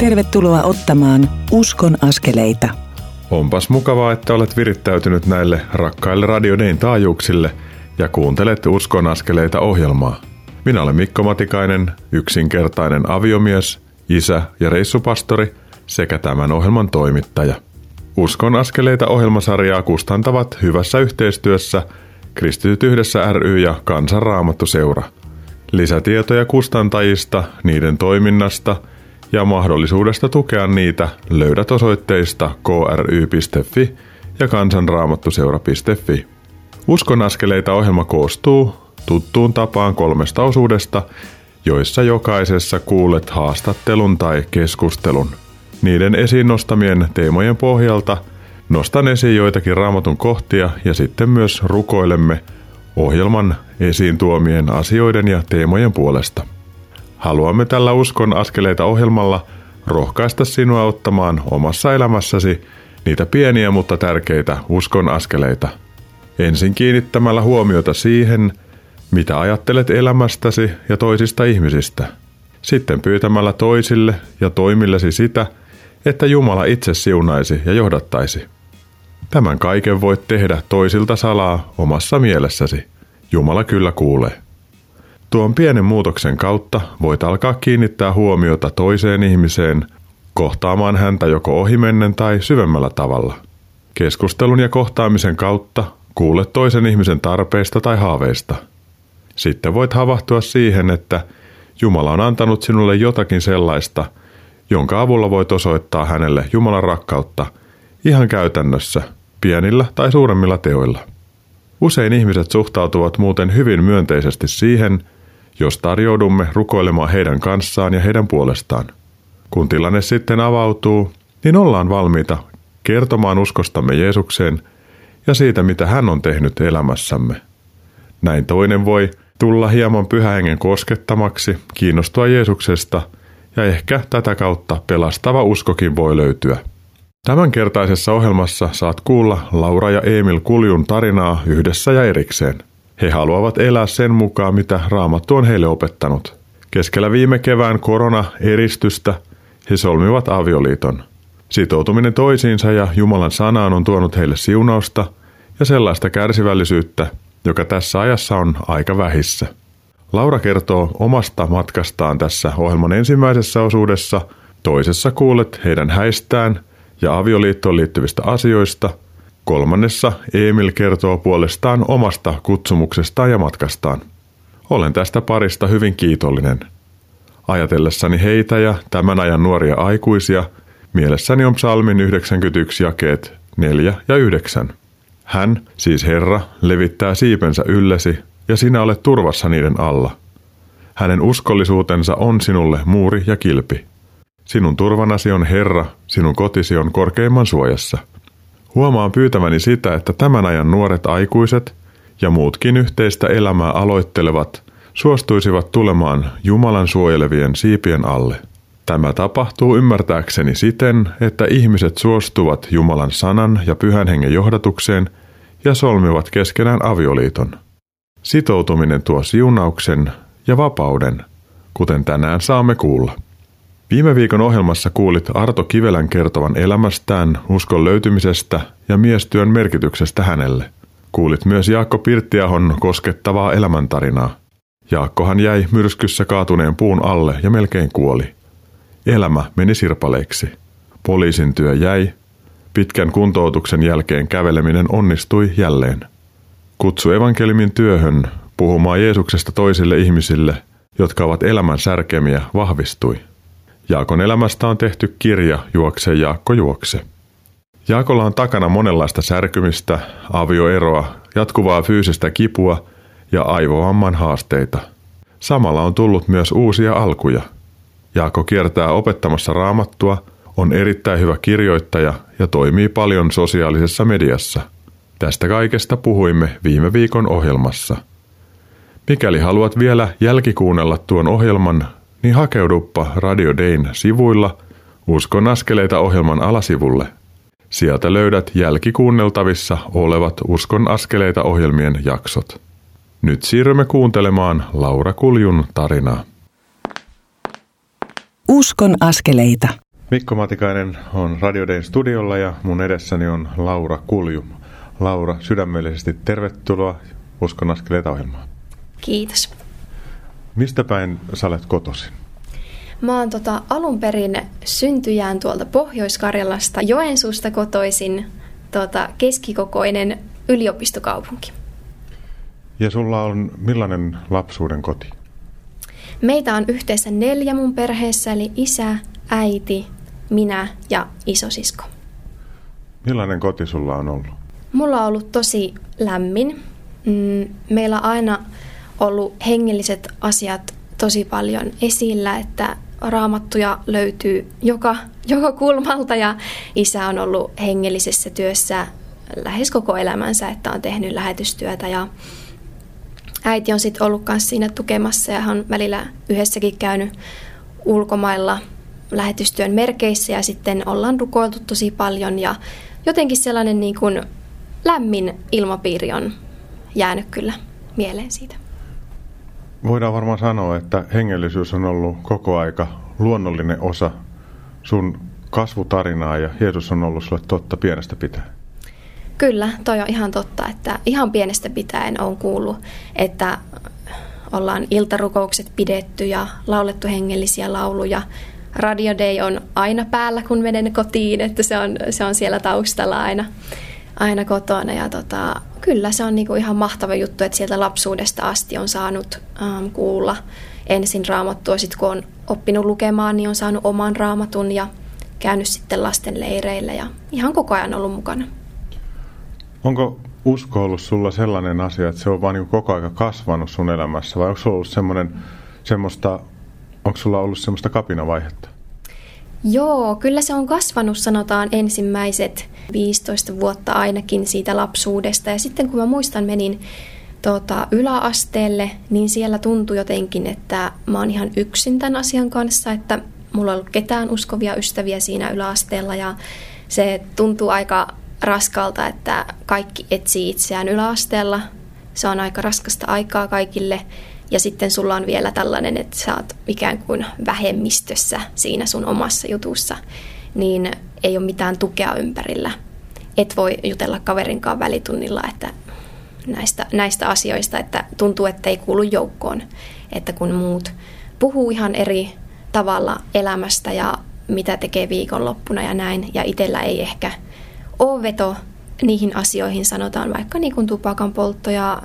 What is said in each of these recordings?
Tervetuloa ottamaan Uskon askeleita. Onpas mukavaa, että olet virittäytynyt näille rakkaille radionein taajuuksille ja kuuntelet Uskon askeleita ohjelmaa. Minä olen Mikko Matikainen, yksinkertainen aviomies, isä ja reissupastori sekä tämän ohjelman toimittaja. Uskon askeleita ohjelmasarjaa kustantavat hyvässä yhteistyössä Kristityt yhdessä ry ja Kansanraamattu seura. Lisätietoja kustantajista, niiden toiminnasta – ja mahdollisuudesta tukea niitä löydät osoitteista kry.fi ja kansanraamattuseura.fi. Uskon askeleita ohjelma koostuu tuttuun tapaan kolmesta osuudesta, joissa jokaisessa kuulet haastattelun tai keskustelun. Niiden esiin nostamien teemojen pohjalta nostan esiin joitakin raamatun kohtia ja sitten myös rukoilemme ohjelman esiin tuomien asioiden ja teemojen puolesta. Haluamme tällä Uskon askeleita ohjelmalla rohkaista sinua ottamaan omassa elämässäsi niitä pieniä mutta tärkeitä uskon askeleita. Ensin kiinnittämällä huomiota siihen, mitä ajattelet elämästäsi ja toisista ihmisistä. Sitten pyytämällä toisille ja toimillesi sitä, että Jumala itse siunaisi ja johdattaisi. Tämän kaiken voit tehdä toisilta salaa omassa mielessäsi. Jumala kyllä kuulee. Tuon pienen muutoksen kautta voit alkaa kiinnittää huomiota toiseen ihmiseen, kohtaamaan häntä joko ohimennen tai syvemmällä tavalla. Keskustelun ja kohtaamisen kautta kuulet toisen ihmisen tarpeista tai haaveista. Sitten voit havahtua siihen, että Jumala on antanut sinulle jotakin sellaista, jonka avulla voit osoittaa hänelle Jumalan rakkautta ihan käytännössä, pienillä tai suuremmilla teoilla. Usein ihmiset suhtautuvat muuten hyvin myönteisesti siihen, jos tarjoudumme rukoilemaan heidän kanssaan ja heidän puolestaan. Kun tilanne sitten avautuu, niin ollaan valmiita kertomaan uskostamme Jeesukseen ja siitä, mitä hän on tehnyt elämässämme. Näin toinen voi tulla hieman pyhähengen koskettamaksi, kiinnostua Jeesuksesta ja ehkä tätä kautta pelastava uskokin voi löytyä. Tämänkertaisessa ohjelmassa saat kuulla Laura ja Emil Kuljun tarinaa yhdessä ja erikseen – he haluavat elää sen mukaan, mitä Raamattu on heille opettanut. Keskellä viime kevään korona-eristystä he solmivat avioliiton. Sitoutuminen toisiinsa ja Jumalan sanaan on tuonut heille siunausta ja sellaista kärsivällisyyttä, joka tässä ajassa on aika vähissä. Laura kertoo omasta matkastaan tässä ohjelman ensimmäisessä osuudessa, toisessa kuulet heidän häistään ja avioliittoon liittyvistä asioista – Kolmannessa Emil kertoo puolestaan omasta kutsumuksestaan ja matkastaan. Olen tästä parista hyvin kiitollinen. Ajatellessani heitä ja tämän ajan nuoria aikuisia, mielessäni on psalmin 91 jakeet 4 ja 9. Hän, siis Herra, levittää siipensä yllesi, ja sinä olet turvassa niiden alla. Hänen uskollisuutensa on sinulle muuri ja kilpi. Sinun turvanasi on Herra, sinun kotisi on korkeimman suojassa – Huomaan pyytäväni sitä, että tämän ajan nuoret aikuiset ja muutkin yhteistä elämää aloittelevat suostuisivat tulemaan Jumalan suojelevien siipien alle. Tämä tapahtuu ymmärtääkseni siten, että ihmiset suostuvat Jumalan sanan ja pyhän hengen johdatukseen ja solmivat keskenään avioliiton. Sitoutuminen tuo siunauksen ja vapauden, kuten tänään saamme kuulla. Viime viikon ohjelmassa kuulit Arto Kivelän kertovan elämästään, uskon löytymisestä ja miestyön merkityksestä hänelle. Kuulit myös Jaakko Pirttiahon koskettavaa elämäntarinaa. Jaakkohan jäi myrskyssä kaatuneen puun alle ja melkein kuoli. Elämä meni sirpaleiksi. Poliisin työ jäi. Pitkän kuntoutuksen jälkeen käveleminen onnistui jälleen. Kutsu evankelimin työhön puhumaan Jeesuksesta toisille ihmisille, jotka ovat elämän särkemiä, vahvistui. Jaakon elämästä on tehty kirja Juokse Jaakko juokse. Jaakolla on takana monenlaista särkymistä, avioeroa, jatkuvaa fyysistä kipua ja aivovamman haasteita. Samalla on tullut myös uusia alkuja. Jaakko kiertää opettamassa raamattua, on erittäin hyvä kirjoittaja ja toimii paljon sosiaalisessa mediassa. Tästä kaikesta puhuimme viime viikon ohjelmassa. Mikäli haluat vielä jälkikuunnella tuon ohjelman, niin hakeuduppa Radio Dayn sivuilla Uskon askeleita ohjelman alasivulle. Sieltä löydät jälkikuunneltavissa olevat Uskon askeleita ohjelmien jaksot. Nyt siirrymme kuuntelemaan Laura Kuljun tarinaa. Uskon askeleita. Mikko Matikainen on Radio Dayn studiolla ja mun edessäni on Laura Kulju. Laura, sydämellisesti tervetuloa Uskon askeleita ohjelmaan. Kiitos. Mistä päin sä olet kotoisin? Mä oon tota, alun perin syntyjään tuolta Pohjois-Karjalasta, Joensuusta kotoisin, tota, keskikokoinen yliopistokaupunki. Ja sulla on millainen lapsuuden koti? Meitä on yhteensä neljä mun perheessä, eli isä, äiti, minä ja isosisko. Millainen koti sulla on ollut? Mulla on ollut tosi lämmin. Mm, meillä aina ollut hengelliset asiat tosi paljon esillä, että raamattuja löytyy joka, joka kulmalta ja isä on ollut hengellisessä työssä lähes koko elämänsä, että on tehnyt lähetystyötä ja äiti on sitten ollut kanssa siinä tukemassa ja on välillä yhdessäkin käynyt ulkomailla lähetystyön merkeissä ja sitten ollaan rukoiltu tosi paljon ja jotenkin sellainen niin kuin lämmin ilmapiiri on jäänyt kyllä mieleen siitä. Voidaan varmaan sanoa, että hengellisyys on ollut koko aika luonnollinen osa sun kasvutarinaa ja Jeesus on ollut sulle totta pienestä pitäen. Kyllä, toi on ihan totta, että ihan pienestä pitäen on kuullut, että ollaan iltarukoukset pidetty ja laulettu hengellisiä lauluja. Radio Day on aina päällä, kun menen kotiin, että se on, se on siellä taustalla aina, aina kotona. Ja tota, kyllä se on niinku ihan mahtava juttu, että sieltä lapsuudesta asti on saanut ähm, kuulla ensin raamattua. Sitten kun on oppinut lukemaan, niin on saanut oman raamatun ja käynyt sitten lasten leireillä ja ihan koko ajan ollut mukana. Onko usko ollut sulla sellainen asia, että se on vaan niin koko aika kasvanut sun elämässä vai onko sulla ollut semmoinen, semmoista, onko sulla ollut semmoista kapinavaihetta? Joo, kyllä se on kasvanut sanotaan ensimmäiset 15 vuotta ainakin siitä lapsuudesta. Ja sitten kun mä muistan menin tota, yläasteelle, niin siellä tuntui jotenkin, että mä oon ihan yksin tämän asian kanssa, että mulla ei ollut ketään uskovia ystäviä siinä yläasteella ja se tuntuu aika raskalta, että kaikki etsii itseään yläasteella. Se on aika raskasta aikaa kaikille. Ja sitten sulla on vielä tällainen, että sä oot ikään kuin vähemmistössä siinä sun omassa jutussa, niin ei ole mitään tukea ympärillä. Et voi jutella kaverinkaan välitunnilla että näistä, näistä asioista, että tuntuu, että ei kuulu joukkoon. Että kun muut puhuu ihan eri tavalla elämästä ja mitä tekee viikonloppuna ja näin, ja itsellä ei ehkä – ole veto niihin asioihin, sanotaan vaikka niin kuin tupakan poltto ja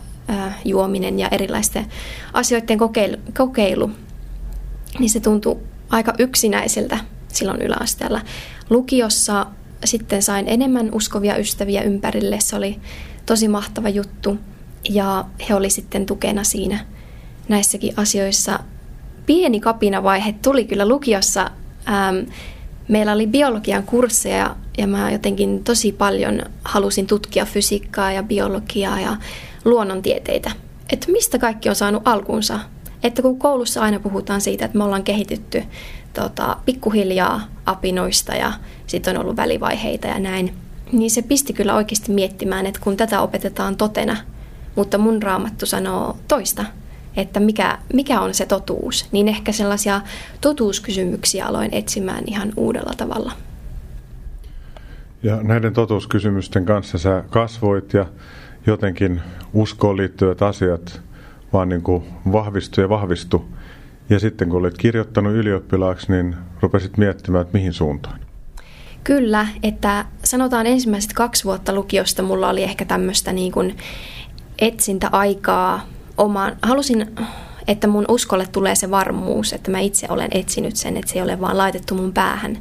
juominen ja erilaisten asioiden kokeilu, kokeilu, niin se tuntuu aika yksinäiseltä silloin yläasteella. Lukiossa sitten sain enemmän uskovia ystäviä ympärille, se oli tosi mahtava juttu ja he oli sitten tukena siinä näissäkin asioissa. Pieni kapinavaihe tuli kyllä lukiossa. Ähm, meillä oli biologian kursseja ja mä jotenkin tosi paljon halusin tutkia fysiikkaa ja biologiaa ja luonnontieteitä. Että mistä kaikki on saanut alkunsa. Että kun koulussa aina puhutaan siitä, että me ollaan kehitytty tota, pikkuhiljaa apinoista ja sitten on ollut välivaiheita ja näin, niin se pisti kyllä oikeasti miettimään, että kun tätä opetetaan totena, mutta mun raamattu sanoo toista, että mikä, mikä on se totuus, niin ehkä sellaisia totuuskysymyksiä aloin etsimään ihan uudella tavalla. Ja näiden totuuskysymysten kanssa sä kasvoit ja jotenkin uskoon liittyvät asiat vaan niin kuin vahvistu ja vahvistu. Ja sitten kun olet kirjoittanut ylioppilaaksi, niin rupesit miettimään, että mihin suuntaan. Kyllä, että sanotaan ensimmäiset kaksi vuotta lukiosta mulla oli ehkä tämmöistä niin kuin etsintäaikaa omaan. Halusin, että mun uskolle tulee se varmuus, että mä itse olen etsinyt sen, että se ei ole vaan laitettu mun päähän.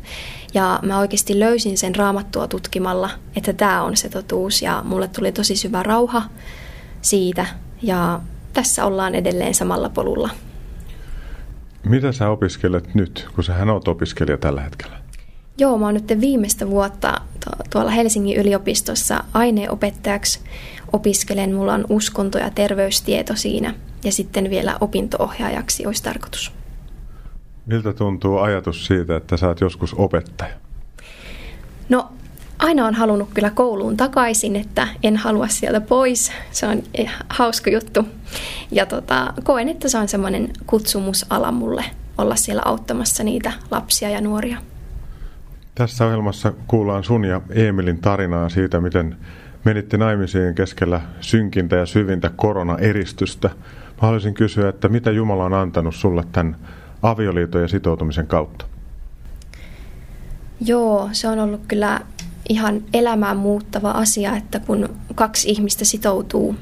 Ja mä oikeasti löysin sen raamattua tutkimalla, että tämä on se totuus ja mulle tuli tosi syvä rauha siitä ja tässä ollaan edelleen samalla polulla. Mitä sä opiskelet nyt, kun sä oot opiskelija tällä hetkellä? Joo, mä oon nyt viimeistä vuotta tuolla Helsingin yliopistossa aineenopettajaksi opiskelen. Mulla on uskonto ja terveystieto siinä ja sitten vielä opintoohjaajaksi olisi tarkoitus. Miltä tuntuu ajatus siitä, että sä oot joskus opettaja? No aina on halunnut kyllä kouluun takaisin, että en halua sieltä pois. Se on hauska juttu. Ja tota, koen, että se on semmoinen kutsumusala mulle olla siellä auttamassa niitä lapsia ja nuoria. Tässä ohjelmassa kuullaan sun ja Emilin tarinaa siitä, miten menitte naimisiin keskellä synkintä ja syvintä koronaeristystä. Mä haluaisin kysyä, että mitä Jumala on antanut sulle tämän avioliiton ja sitoutumisen kautta? Joo, se on ollut kyllä ihan elämään muuttava asia, että kun kaksi ihmistä sitoutuu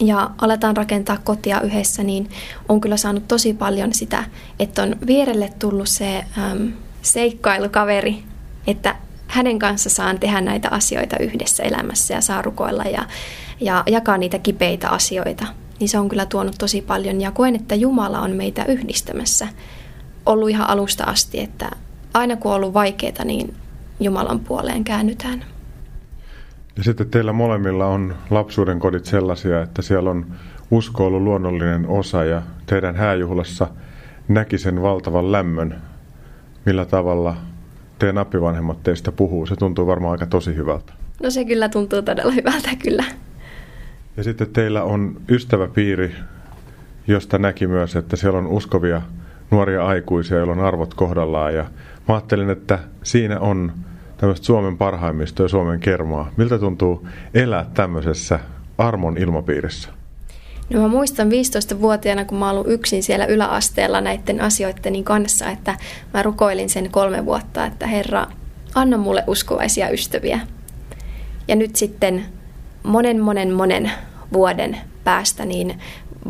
ja aletaan rakentaa kotia yhdessä, niin on kyllä saanut tosi paljon sitä, että on vierelle tullut se äm, seikkailukaveri, että hänen kanssa saan tehdä näitä asioita yhdessä elämässä ja saa rukoilla ja, ja jakaa niitä kipeitä asioita. Niin se on kyllä tuonut tosi paljon ja koen, että Jumala on meitä yhdistämässä ollut ihan alusta asti, että aina kun on ollut vaikeaa, niin Jumalan puoleen käännytään. Ja sitten teillä molemmilla on lapsuuden kodit sellaisia, että siellä on usko ollut luonnollinen osa ja teidän hääjuhlassa näki sen valtavan lämmön, millä tavalla teidän appivanhemmat teistä puhuu. Se tuntuu varmaan aika tosi hyvältä. No se kyllä tuntuu todella hyvältä, kyllä. Ja sitten teillä on ystäväpiiri, josta näki myös, että siellä on uskovia nuoria aikuisia, joilla on arvot kohdallaan. Ja mä ajattelin, että siinä on tämmöistä Suomen parhaimmista ja Suomen kermaa. Miltä tuntuu elää tämmöisessä armon ilmapiirissä? No mä muistan 15-vuotiaana, kun mä ollut yksin siellä yläasteella näiden asioiden kanssa, että mä rukoilin sen kolme vuotta, että Herra, anna mulle uskovaisia ystäviä. Ja nyt sitten monen, monen, monen vuoden päästä niin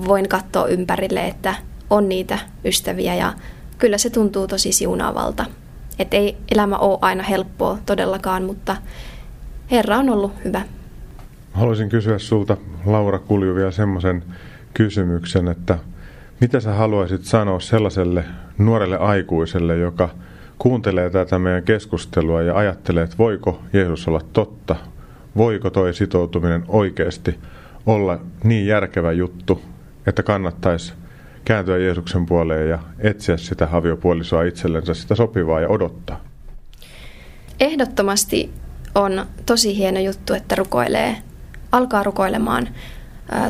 voin katsoa ympärille, että on niitä ystäviä ja kyllä se tuntuu tosi siunaavalta. Että ei elämä ole aina helppoa todellakaan, mutta Herra on ollut hyvä. Haluaisin kysyä sulta, Laura Kulju, vielä semmoisen kysymyksen, että mitä sä haluaisit sanoa sellaiselle nuorelle aikuiselle, joka kuuntelee tätä meidän keskustelua ja ajattelee, että voiko Jeesus olla totta, voiko toi sitoutuminen oikeasti olla niin järkevä juttu, että kannattaisi kääntyä Jeesuksen puoleen ja etsiä sitä haviopuolisoa itsellensä, sitä sopivaa ja odottaa? Ehdottomasti on tosi hieno juttu, että rukoilee, alkaa rukoilemaan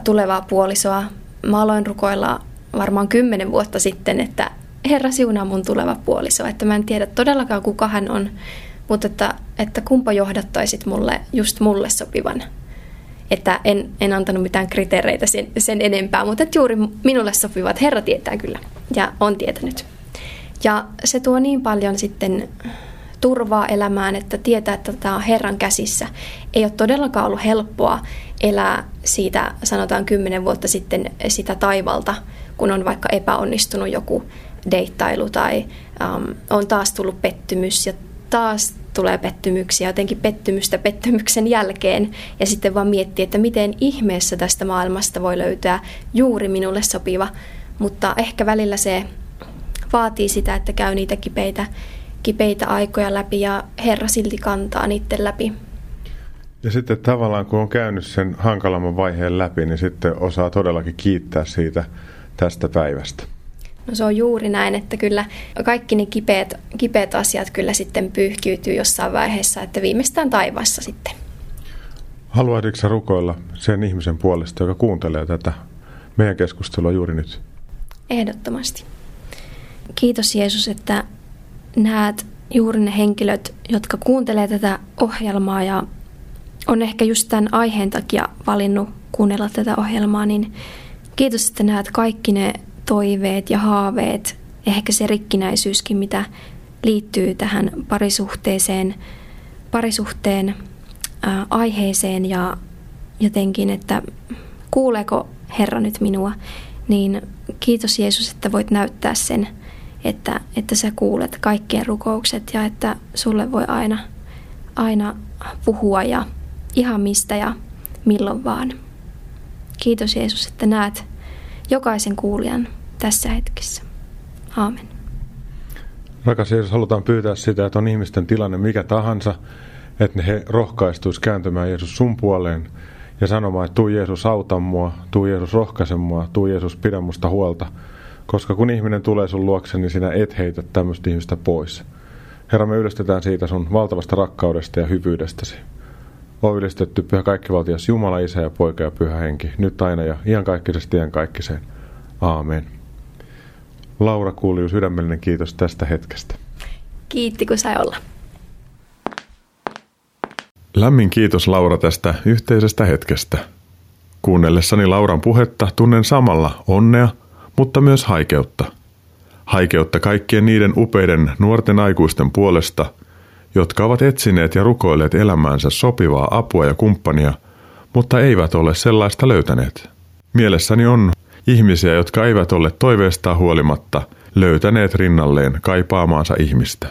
tulevaa puolisoa. Mä aloin rukoilla varmaan kymmenen vuotta sitten, että Herra siunaa mun tuleva puoliso. Että mä en tiedä todellakaan kuka hän on, mutta että, että kumpa johdattaisit mulle just mulle sopivan että en, en antanut mitään kriteereitä sen, sen enempää, mutta että juuri minulle sopivat Herra tietää kyllä ja on tietänyt. Ja se tuo niin paljon sitten turvaa elämään, että tietää, että tämä on Herran käsissä. Ei ole todellakaan ollut helppoa elää siitä, sanotaan kymmenen vuotta sitten, sitä taivalta, kun on vaikka epäonnistunut joku deittailu tai um, on taas tullut pettymys ja taas tulee pettymyksiä, jotenkin pettymystä pettymyksen jälkeen ja sitten vaan miettiä, että miten ihmeessä tästä maailmasta voi löytää juuri minulle sopiva, mutta ehkä välillä se vaatii sitä, että käy niitä kipeitä, kipeitä aikoja läpi ja Herra silti kantaa niiden läpi. Ja sitten tavallaan kun on käynyt sen hankalamman vaiheen läpi, niin sitten osaa todellakin kiittää siitä tästä päivästä. No se on juuri näin, että kyllä kaikki ne kipeät, kipeät asiat kyllä sitten pyyhkiytyy jossain vaiheessa, että viimeistään taivaassa sitten. Haluaisitko rukoilla sen ihmisen puolesta, joka kuuntelee tätä meidän keskustelua juuri nyt? Ehdottomasti. Kiitos Jeesus, että näet juuri ne henkilöt, jotka kuuntelee tätä ohjelmaa ja on ehkä just tämän aiheen takia valinnut kuunnella tätä ohjelmaa, niin kiitos, että näet kaikki ne toiveet ja haaveet, ehkä se rikkinäisyyskin, mitä liittyy tähän parisuhteeseen, parisuhteen ää, aiheeseen ja jotenkin, että kuuleeko Herra nyt minua, niin kiitos Jeesus, että voit näyttää sen, että, että sä kuulet kaikkien rukoukset ja että sulle voi aina, aina puhua ja ihan mistä ja milloin vaan. Kiitos Jeesus, että näet jokaisen kuulijan tässä hetkessä. Aamen. Rakas Jeesus, halutaan pyytää sitä, että on ihmisten tilanne mikä tahansa, että he rohkaistuisi kääntymään Jeesus sun puoleen ja sanomaan, että tuu Jeesus auta mua, tuu Jeesus rohkaise mua, tuu Jeesus pidä musta huolta. Koska kun ihminen tulee sun luokse, niin sinä et heitä tämmöistä ihmistä pois. Herra, me ylistetään siitä sun valtavasta rakkaudesta ja hyvyydestäsi. On ylistetty Pyhä Kaikkivaltias Jumala, Isä ja Poika ja Pyhä Henki, nyt aina ja iankaikkisesti iankaikkiseen. Aamen. Laura Kuulius, sydämellinen kiitos tästä hetkestä. Kiitti, kun sai olla. Lämmin kiitos Laura tästä yhteisestä hetkestä. Kuunnellessani Lauran puhetta tunnen samalla onnea, mutta myös haikeutta. Haikeutta kaikkien niiden upeiden nuorten aikuisten puolesta, jotka ovat etsineet ja rukoilleet elämäänsä sopivaa apua ja kumppania, mutta eivät ole sellaista löytäneet. Mielessäni on ihmisiä, jotka eivät ole toiveestaan huolimatta löytäneet rinnalleen kaipaamaansa ihmistä.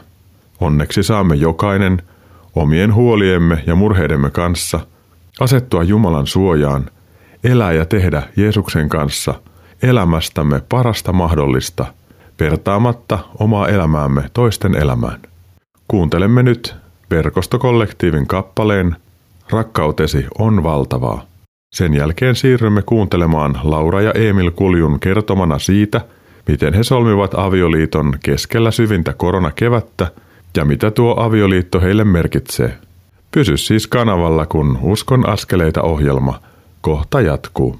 Onneksi saamme jokainen omien huoliemme ja murheidemme kanssa asettua Jumalan suojaan, elää ja tehdä Jeesuksen kanssa elämästämme parasta mahdollista, vertaamatta omaa elämäämme toisten elämään. Kuuntelemme nyt verkostokollektiivin kappaleen Rakkautesi on valtavaa. Sen jälkeen siirrymme kuuntelemaan Laura ja Emil Kuljun kertomana siitä, miten he solmivat avioliiton keskellä syvintä koronakevättä ja mitä tuo avioliitto heille merkitsee. Pysy siis kanavalla, kun Uskon askeleita ohjelma kohta jatkuu.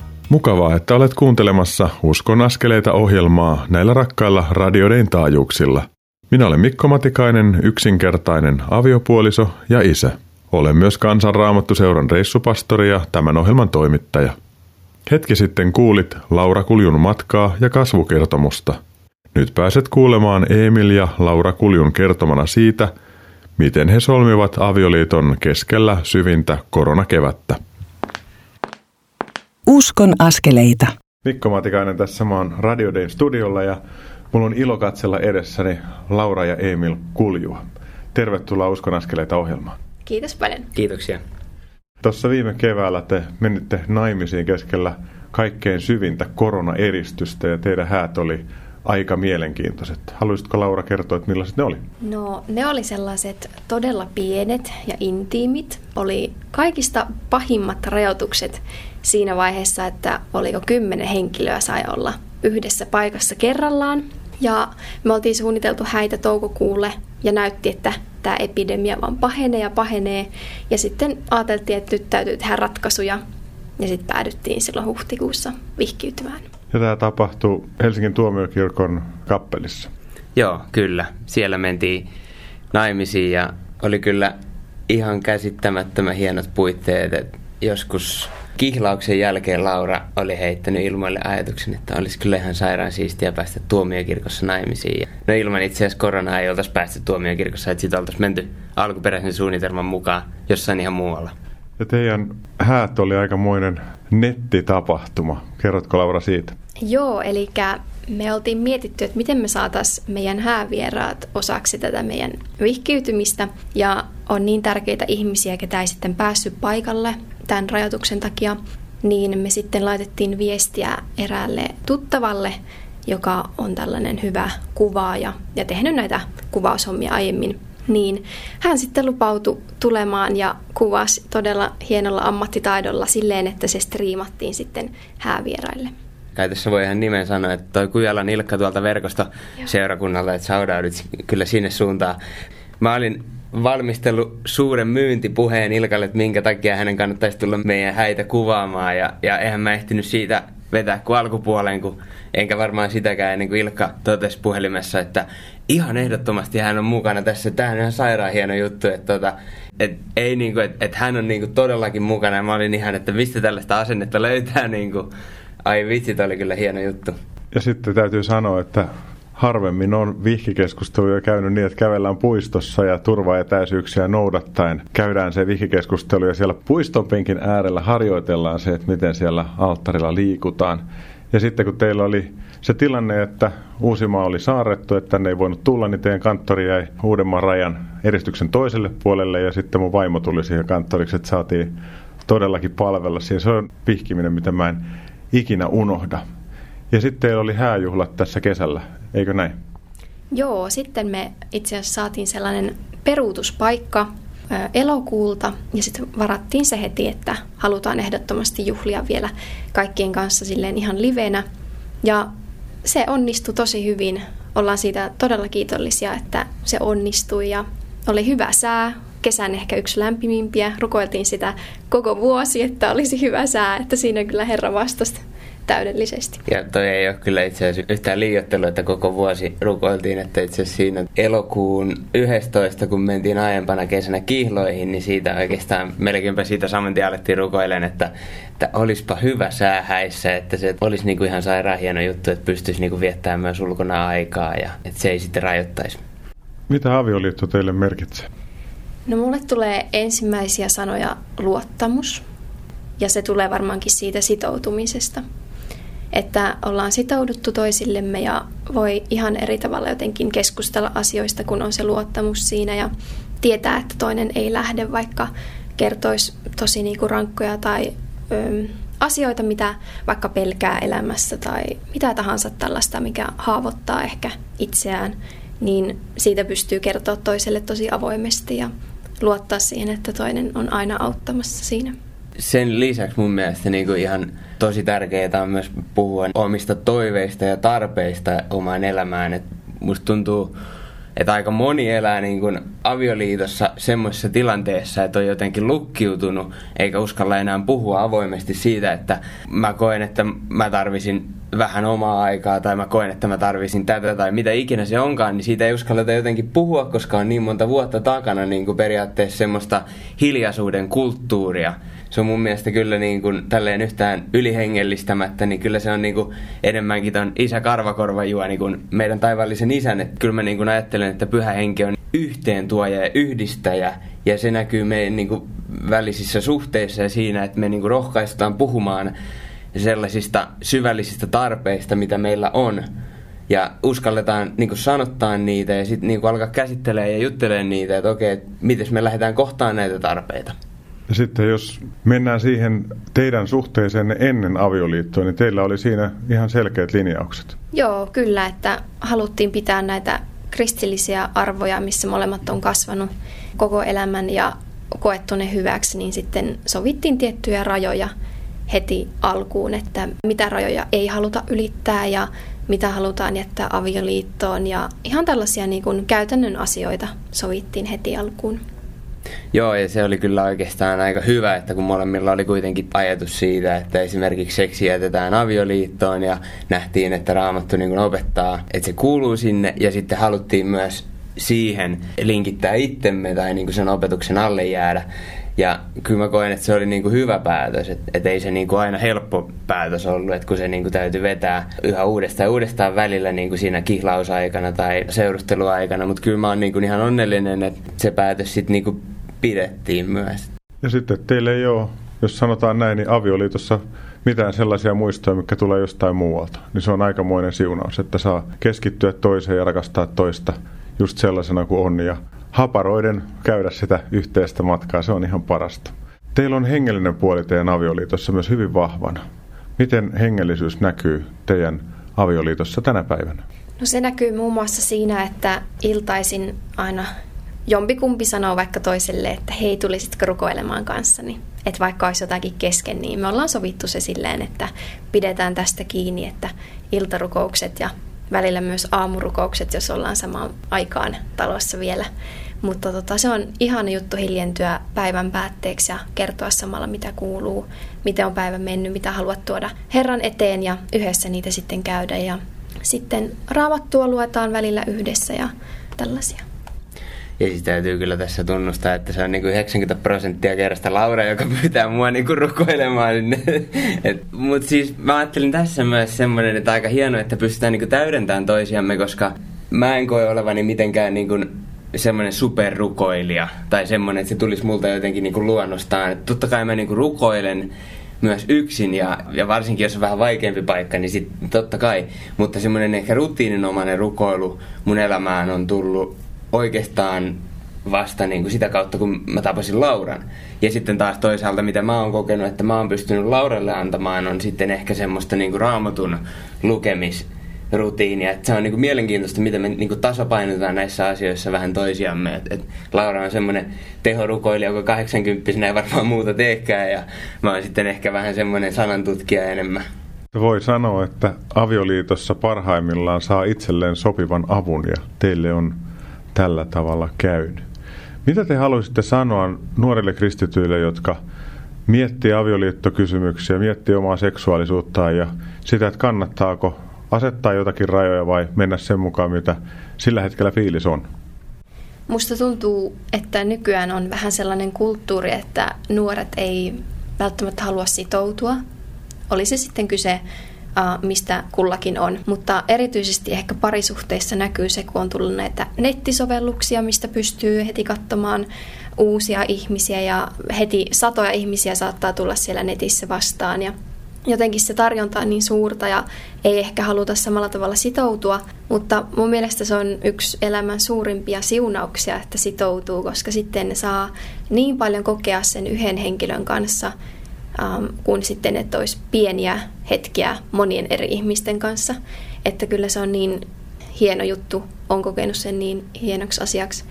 Mukavaa, että olet kuuntelemassa Uskon askeleita ohjelmaa näillä rakkailla radioiden taajuuksilla. Minä olen Mikko Matikainen, yksinkertainen aviopuoliso ja isä. Olen myös Kansanraamattuseuran reissupastori ja tämän ohjelman toimittaja. Hetki sitten kuulit Laura Kuljun matkaa ja kasvukertomusta. Nyt pääset kuulemaan Emil ja Laura Kuljun kertomana siitä, miten he solmivat avioliiton keskellä syvintä koronakevättä. Uskon askeleita. Mikko Matikainen tässä, mä oon Radio Dayn studiolla ja mulla on ilo katsella edessäni Laura ja Emil Kuljua. Tervetuloa Uskon askeleita ohjelmaan. Kiitos paljon. Kiitoksia. Tuossa viime keväällä te menitte naimisiin keskellä kaikkein syvintä koronaeristystä ja teidän häät oli aika mielenkiintoiset. Haluaisitko Laura kertoa, että millaiset ne oli? No ne oli sellaiset todella pienet ja intiimit. Oli kaikista pahimmat rajoitukset siinä vaiheessa, että oli jo kymmenen henkilöä sai olla yhdessä paikassa kerrallaan. Ja me oltiin suunniteltu häitä toukokuulle ja näytti, että tämä epidemia vaan pahenee ja pahenee. Ja sitten ajateltiin, että nyt täytyy tehdä ratkaisuja. Ja sitten päädyttiin silloin huhtikuussa vihkiytymään. Ja tämä tapahtui Helsingin tuomiokirkon kappelissa. Joo, kyllä. Siellä mentiin naimisiin ja oli kyllä ihan käsittämättömän hienot puitteet. Et joskus kihlauksen jälkeen Laura oli heittänyt ilmoille ajatuksen, että olisi kyllä ihan sairaan siistiä päästä tuomiokirkossa naimisiin. No ilman itse asiassa koronaa ei oltaisi päästy tuomiokirkossa, että sitten oltaisiin menty alkuperäisen suunnitelman mukaan jossain ihan muualla. Ja teidän häät oli aikamoinen nettitapahtuma. Kerrotko Laura siitä? Joo, eli me oltiin mietitty, että miten me saataisiin meidän häävieraat osaksi tätä meidän vihkiytymistä. Ja on niin tärkeitä ihmisiä, ketä ei sitten päässyt paikalle tämän rajoituksen takia, niin me sitten laitettiin viestiä eräälle tuttavalle, joka on tällainen hyvä kuvaaja ja tehnyt näitä kuvaushommia aiemmin niin hän sitten lupautui tulemaan ja kuvasi todella hienolla ammattitaidolla silleen, että se striimattiin sitten häävieraille. Kai tässä voi ihan nimen sanoa, että toi Kujalan Ilkka tuolta verkosta Joo. seurakunnalta, että saudaudut kyllä sinne suuntaan. Mä olin valmistellut suuren myyntipuheen Ilkalle, että minkä takia hänen kannattaisi tulla meidän häitä kuvaamaan. Ja, ja eihän mä ehtinyt siitä vetää kuin alkupuoleen, kun enkä varmaan sitäkään ennen kuin Ilkka totesi puhelimessa, että ihan ehdottomasti hän on mukana tässä. Tämä on ihan sairaan hieno juttu, että tota, et, ei niinku, että et hän on niinku todellakin mukana ja mä olin ihan, että mistä tällaista asennetta löytää niinku. Ai vitsi, oli kyllä hieno juttu. Ja sitten täytyy sanoa, että harvemmin on vihkikeskusteluja käynyt niin, että kävellään puistossa ja turvaetäisyyksiä noudattaen. Käydään se vihkikeskustelu ja siellä puiston penkin äärellä harjoitellaan se, että miten siellä alttarilla liikutaan. Ja sitten kun teillä oli se tilanne, että Uusimaa oli saarrettu, että tänne ei voinut tulla, niin teidän kanttori jäi Uudenmaan rajan eristyksen toiselle puolelle ja sitten mun vaimo tuli siihen kanttoriksi, että saatiin todellakin palvella siihen. Se on vihkiminen, mitä mä en ikinä unohda. Ja sitten teillä oli hääjuhlat tässä kesällä, eikö näin? Joo, sitten me itse asiassa saatiin sellainen peruutuspaikka elokuulta ja sitten varattiin se heti, että halutaan ehdottomasti juhlia vielä kaikkien kanssa silleen ihan livenä. Ja se onnistui tosi hyvin. Ollaan siitä todella kiitollisia, että se onnistui ja oli hyvä sää. Kesän ehkä yksi lämpimimpiä. Rukoiltiin sitä koko vuosi, että olisi hyvä sää, että siinä kyllä Herra vastasi täydellisesti. Ja toi ei ole kyllä itse asiassa yhtään liiottelu, että koko vuosi rukoiltiin, että itse asiassa siinä elokuun 11, kun mentiin aiempana kesänä kihloihin, niin siitä oikeastaan melkeinpä siitä saman tien alettiin rukoilemaan, että, että olispa hyvä sää häissä, että se olisi niinku ihan sairaan hieno juttu, että pystyisi niinku viettämään myös ulkona aikaa ja että se ei sitten rajoittaisi. Mitä avioliitto teille merkitsee? No mulle tulee ensimmäisiä sanoja luottamus ja se tulee varmaankin siitä sitoutumisesta että ollaan sitouduttu toisillemme ja voi ihan eri tavalla jotenkin keskustella asioista, kun on se luottamus siinä ja tietää, että toinen ei lähde, vaikka kertoisi tosi niinku rankkoja tai ö, asioita, mitä vaikka pelkää elämässä tai mitä tahansa tällaista, mikä haavoittaa ehkä itseään, niin siitä pystyy kertoa toiselle tosi avoimesti ja luottaa siihen, että toinen on aina auttamassa siinä sen lisäksi mun mielestä niin kuin ihan tosi tärkeää on myös puhua omista toiveista ja tarpeista omaan elämään. Et musta tuntuu, että aika moni elää niin kuin avioliitossa semmoisessa tilanteessa, että on jotenkin lukkiutunut, eikä uskalla enää puhua avoimesti siitä, että mä koen, että mä tarvisin vähän omaa aikaa tai mä koen, että mä tarvisin tätä tai mitä ikinä se onkaan, niin siitä ei uskalleta jotenkin puhua, koska on niin monta vuotta takana niin kuin periaatteessa semmoista hiljaisuuden kulttuuria. Se on mun mielestä kyllä niin kuin, tälleen yhtään ylihengellistämättä, niin kyllä se on niin kuin enemmänkin ton isä karvakorva niin kuin meidän taivallisen isän. Että kyllä mä niin kuin ajattelen, että pyhä henki on yhteen tuoja ja yhdistäjä ja se näkyy meidän niin kuin välisissä suhteissa ja siinä, että me niin kuin rohkaistutaan puhumaan sellaisista syvällisistä tarpeista, mitä meillä on. Ja uskalletaan niin sanottaa niitä ja sitten niin alkaa käsittelee ja juttelee niitä, että okei, miten me lähdetään kohtaan näitä tarpeita. Ja sitten jos mennään siihen teidän suhteeseen ennen avioliittoa, niin teillä oli siinä ihan selkeät linjaukset. Joo, kyllä, että haluttiin pitää näitä kristillisiä arvoja, missä molemmat on kasvanut koko elämän ja koettu ne hyväksi, niin sitten sovittiin tiettyjä rajoja heti alkuun, että mitä rajoja ei haluta ylittää ja mitä halutaan jättää avioliittoon ja ihan tällaisia niin kuin käytännön asioita sovittiin heti alkuun. Joo, ja se oli kyllä oikeastaan aika hyvä, että kun molemmilla oli kuitenkin ajatus siitä, että esimerkiksi seksi jätetään avioliittoon ja nähtiin, että Raamattu niin opettaa, että se kuuluu sinne ja sitten haluttiin myös siihen linkittää itsemme tai niin kuin sen opetuksen alle jäädä. Ja kyllä mä koen, että se oli niinku hyvä päätös, että et ei se niinku aina helppo päätös ollut, että kun se niinku täytyy vetää yhä uudestaan ja uudestaan välillä niinku siinä kihlausaikana tai seurusteluaikana, mutta kyllä mä oon niinku ihan onnellinen, että se päätös sitten niinku pidettiin myös. Ja sitten teille ei ole, jos sanotaan näin, niin avioliitossa mitään sellaisia muistoja, mikä tulee jostain muualta. Niin se on aikamoinen siunaus, että saa keskittyä toiseen ja rakastaa toista just sellaisena kuin on ja haparoiden käydä sitä yhteistä matkaa. Se on ihan parasta. Teillä on hengellinen puoli teidän avioliitossa myös hyvin vahvana. Miten hengellisyys näkyy teidän avioliitossa tänä päivänä? No se näkyy muun muassa siinä, että iltaisin aina jompikumpi sanoo vaikka toiselle, että hei, tulisitko rukoilemaan kanssani? Että vaikka olisi jotakin kesken, niin me ollaan sovittu se silleen, että pidetään tästä kiinni, että iltarukoukset ja välillä myös aamurukoukset, jos ollaan samaan aikaan talossa vielä. Mutta tota, se on ihan juttu hiljentyä päivän päätteeksi ja kertoa samalla, mitä kuuluu, miten on päivä mennyt, mitä haluat tuoda Herran eteen ja yhdessä niitä sitten käydä. Ja sitten raamattua luetaan välillä yhdessä ja tällaisia. Ja siis täytyy kyllä tässä tunnustaa, että se on niin kuin 90 prosenttia kerrasta Laura, joka pyytää mua niin kuin rukoilemaan. Mutta siis mä ajattelin tässä myös semmoinen, että aika hienoa, että pystytään niin kuin täydentämään toisiamme, koska mä en koe olevani mitenkään niin kuin semmoinen superrukoilija tai semmoinen, että se tulisi multa jotenkin niin kuin luonnostaan. Että totta kai mä niin kuin rukoilen myös yksin ja, ja varsinkin jos on vähän vaikeampi paikka, niin sit totta kai. Mutta semmoinen ehkä rutiininomainen rukoilu mun elämään on tullut oikeastaan vasta niin kuin sitä kautta, kun mä tapasin Lauran. Ja sitten taas toisaalta, mitä mä oon kokenut, että mä oon pystynyt Lauralle antamaan, on sitten ehkä semmoista niin kuin raamatun lukemis rutiinia. Et se on niin kuin mielenkiintoista, miten me niin kuin tasapainotetaan näissä asioissa vähän toisiamme. Et, et Laura on semmoinen tehorukoilija, joka 80 ei varmaan muuta teekään ja mä oon sitten ehkä vähän semmoinen sanantutkija enemmän. Voi sanoa, että avioliitossa parhaimmillaan saa itselleen sopivan avun ja teille on tällä tavalla käynyt. Mitä te haluaisitte sanoa nuorille kristityille, jotka miettii avioliittokysymyksiä, miettii omaa seksuaalisuuttaan ja sitä, että kannattaako asettaa jotakin rajoja vai mennä sen mukaan, mitä sillä hetkellä fiilis on? Musta tuntuu, että nykyään on vähän sellainen kulttuuri, että nuoret ei välttämättä halua sitoutua. Oli se sitten kyse mistä kullakin on. Mutta erityisesti ehkä parisuhteissa näkyy se, kun on tullut näitä nettisovelluksia, mistä pystyy heti katsomaan uusia ihmisiä ja heti satoja ihmisiä saattaa tulla siellä netissä vastaan. Ja jotenkin se tarjonta on niin suurta ja ei ehkä haluta samalla tavalla sitoutua, mutta mun mielestä se on yksi elämän suurimpia siunauksia, että sitoutuu, koska sitten saa niin paljon kokea sen yhden henkilön kanssa, ähm, kuin sitten, että olisi pieniä hetkiä monien eri ihmisten kanssa. Että kyllä se on niin hieno juttu, on kokenut sen niin hienoksi asiaksi,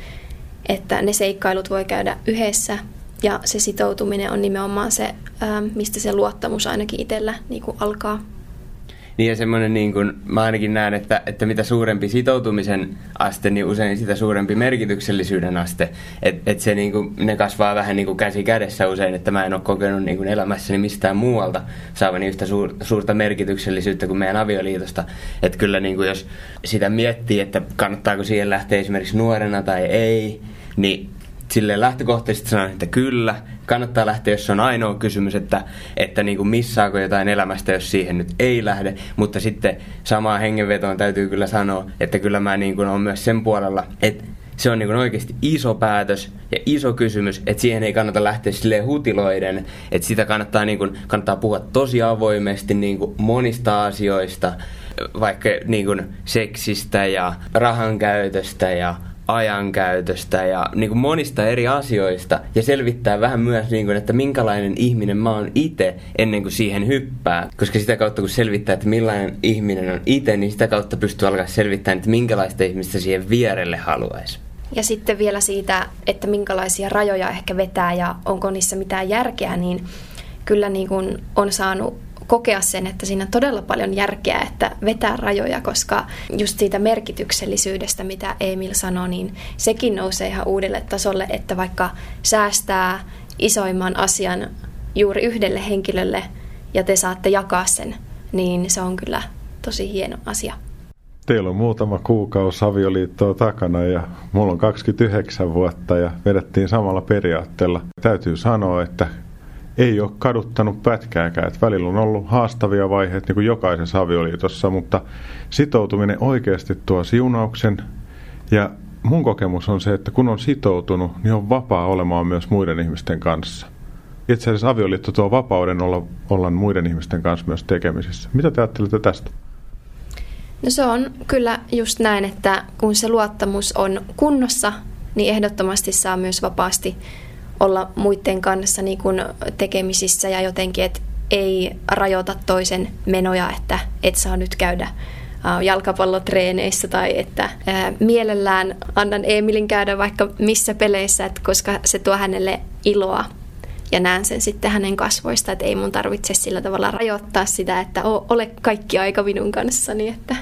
että ne seikkailut voi käydä yhdessä ja se sitoutuminen on nimenomaan se, mistä se luottamus ainakin itsellä niin kuin alkaa. Niin ja semmoinen, niin kuin, mä ainakin näen, että, että mitä suurempi sitoutumisen aste, niin usein sitä suurempi merkityksellisyyden aste. Että et se niin kuin, ne kasvaa vähän niin kuin käsi kädessä usein, että mä en ole kokenut niin kuin elämässäni mistään muualta saavani yhtä suur, suurta merkityksellisyyttä kuin meidän avioliitosta. Että kyllä niin kuin, jos sitä miettii, että kannattaako siihen lähteä esimerkiksi nuorena tai ei, niin sille lähtökohtaisesti sanon, että kyllä, kannattaa lähteä, jos se on ainoa kysymys, että, että niin kuin missaako jotain elämästä, jos siihen nyt ei lähde. Mutta sitten samaa hengenvetoon täytyy kyllä sanoa, että kyllä mä niin kuin olen myös sen puolella, että se on niin oikeasti iso päätös ja iso kysymys, että siihen ei kannata lähteä silleen hutiloiden, että sitä kannattaa, niin kuin, kannattaa puhua tosi avoimesti niin kuin monista asioista, vaikka niin kuin seksistä ja rahan käytöstä ja ajankäytöstä ja niin kuin monista eri asioista ja selvittää vähän myös, niin kuin, että minkälainen ihminen mä oon itse ennen kuin siihen hyppää. Koska sitä kautta kun selvittää, että millainen ihminen on itse, niin sitä kautta pystyy alkaa selvittämään, että minkälaista ihmistä siihen vierelle haluaisi. Ja sitten vielä siitä, että minkälaisia rajoja ehkä vetää ja onko niissä mitään järkeä, niin kyllä niin kuin on saanut kokea sen, että siinä on todella paljon järkeä, että vetää rajoja, koska just siitä merkityksellisyydestä, mitä Emil sanoi, niin sekin nousee ihan uudelle tasolle, että vaikka säästää isoimman asian juuri yhdelle henkilölle ja te saatte jakaa sen, niin se on kyllä tosi hieno asia. Teillä on muutama kuukausi avioliittoa takana ja mulla on 29 vuotta ja vedettiin samalla periaatteella. Täytyy sanoa, että ei ole kaduttanut pätkääkään. Et välillä on ollut haastavia vaiheita niin kuin jokaisessa avioliitossa, mutta sitoutuminen oikeasti tuo siunauksen. Ja mun kokemus on se, että kun on sitoutunut, niin on vapaa olemaan myös muiden ihmisten kanssa. Itse asiassa avioliitto tuo vapauden olla, olla muiden ihmisten kanssa myös tekemisissä. Mitä te ajattelette tästä? No se on kyllä just näin, että kun se luottamus on kunnossa, niin ehdottomasti saa myös vapaasti olla muiden kanssa niin kuin tekemisissä ja jotenkin, että ei rajoita toisen menoja, että et saa nyt käydä jalkapallotreeneissä tai että ää, mielellään annan Emilin käydä vaikka missä peleissä, että koska se tuo hänelle iloa. Ja näen sen sitten hänen kasvoista, että ei mun tarvitse sillä tavalla rajoittaa sitä, että ole kaikki aika minun kanssani, että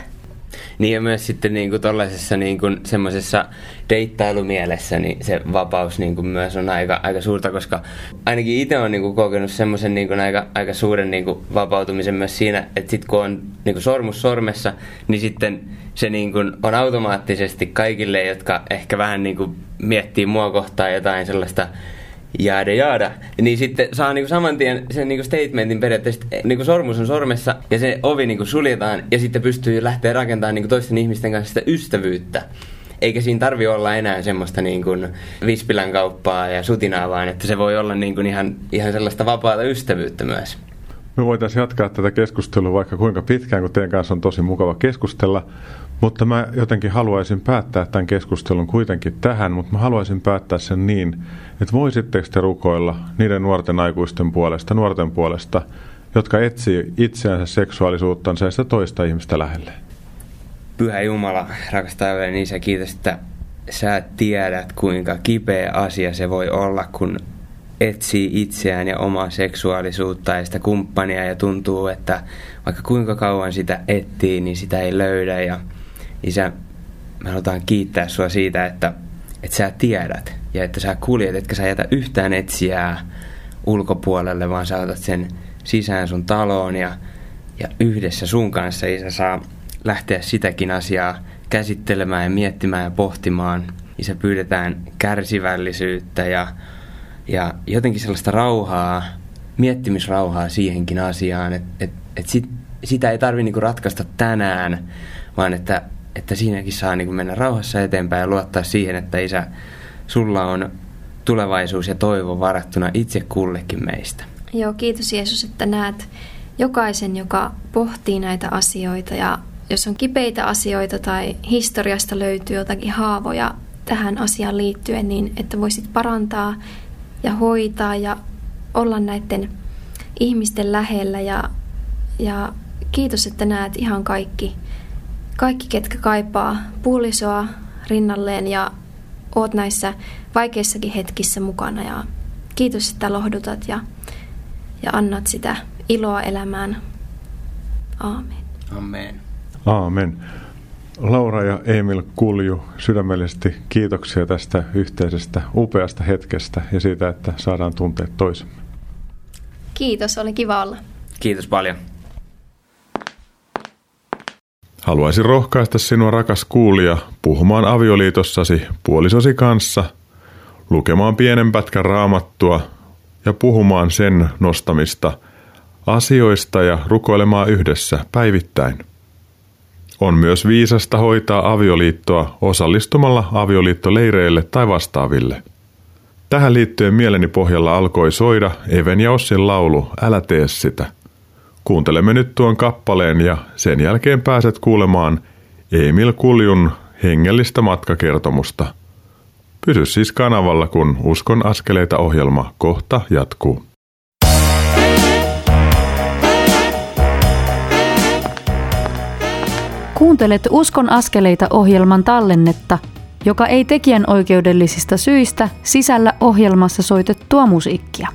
niin ja myös sitten niin kuin tollaisessa niin kuin semmoisessa deittailumielessä niin se vapaus niin kuin myös on aika, aika suurta, koska ainakin itse olen niin kuin kokenut semmoisen niin kuin aika, aika suuren niin kuin vapautumisen myös siinä, että sitten kun on niin kuin sormus sormessa, niin sitten se niin kuin on automaattisesti kaikille, jotka ehkä vähän niin kuin miettii mua kohtaan jotain sellaista jaada jaada, niin sitten saa niinku saman tien sen niinku statementin periaatteessa, niinku sormus on sormessa ja se ovi niinku suljetaan ja sitten pystyy lähteä rakentamaan niinku toisten ihmisten kanssa sitä ystävyyttä. Eikä siinä tarvi olla enää semmoista niin kuin vispilän kauppaa ja sutinaa, vaan että se voi olla niin kuin ihan, ihan sellaista vapaata ystävyyttä myös. Me voitaisiin jatkaa tätä keskustelua vaikka kuinka pitkään, kun teidän kanssa on tosi mukava keskustella. Mutta mä jotenkin haluaisin päättää tämän keskustelun kuitenkin tähän, mutta mä haluaisin päättää sen niin, että voisitteko te rukoilla niiden nuorten aikuisten puolesta, nuorten puolesta, jotka etsii itseänsä seksuaalisuuttansa ja sitä toista ihmistä lähelle? Pyhä Jumala, rakas taivaallinen Isä, kiitos, että sä tiedät, kuinka kipeä asia se voi olla, kun etsii itseään ja omaa seksuaalisuutta ja sitä kumppania ja tuntuu, että vaikka kuinka kauan sitä etsii, niin sitä ei löydä. Ja isä, me halutaan kiittää sua siitä, että, että sä tiedät ja että sä kuljet, etkä sä jätä yhtään etsijää ulkopuolelle, vaan sä otat sen sisään sun taloon ja, ja yhdessä sun kanssa isä saa lähteä sitäkin asiaa käsittelemään ja miettimään ja pohtimaan. Isä pyydetään kärsivällisyyttä ja, ja jotenkin sellaista rauhaa, miettimisrauhaa siihenkin asiaan, että et, et sit, sitä ei tarvitse niinku ratkaista tänään, vaan että, että siinäkin saa niinku mennä rauhassa eteenpäin ja luottaa siihen, että isä, sulla on tulevaisuus ja toivo varattuna itse kullekin meistä. Joo, kiitos Jeesus, että näet jokaisen, joka pohtii näitä asioita ja jos on kipeitä asioita tai historiasta löytyy jotakin haavoja tähän asiaan liittyen, niin että voisit parantaa ja hoitaa ja olla näiden ihmisten lähellä ja, ja kiitos, että näet ihan kaikki, kaikki ketkä kaipaa puolisoa rinnalleen ja oot näissä vaikeissakin hetkissä mukana ja kiitos, että lohdutat ja, ja annat sitä iloa elämään. Aamen. Amen. Aamen. Laura ja Emil Kulju, sydämellisesti kiitoksia tästä yhteisestä upeasta hetkestä ja siitä, että saadaan tuntea toisemme. Kiitos, oli kiva olla. Kiitos paljon. Haluaisin rohkaista sinua, rakas kuulija, puhumaan avioliitossasi puolisosi kanssa, lukemaan pienen pätkän raamattua ja puhumaan sen nostamista asioista ja rukoilemaan yhdessä päivittäin. On myös viisasta hoitaa avioliittoa osallistumalla avioliittoleireille tai vastaaville. Tähän liittyen mieleni pohjalla alkoi soida Even ja Ossin laulu Älä tee sitä. Kuuntelemme nyt tuon kappaleen ja sen jälkeen pääset kuulemaan Emil Kuljun hengellistä matkakertomusta. Pysy siis kanavalla, kun Uskon askeleita ohjelma kohta jatkuu. Kuuntelet Uskon askeleita ohjelman tallennetta, joka ei tekijän oikeudellisista syistä sisällä ohjelmassa soitettua musiikkia.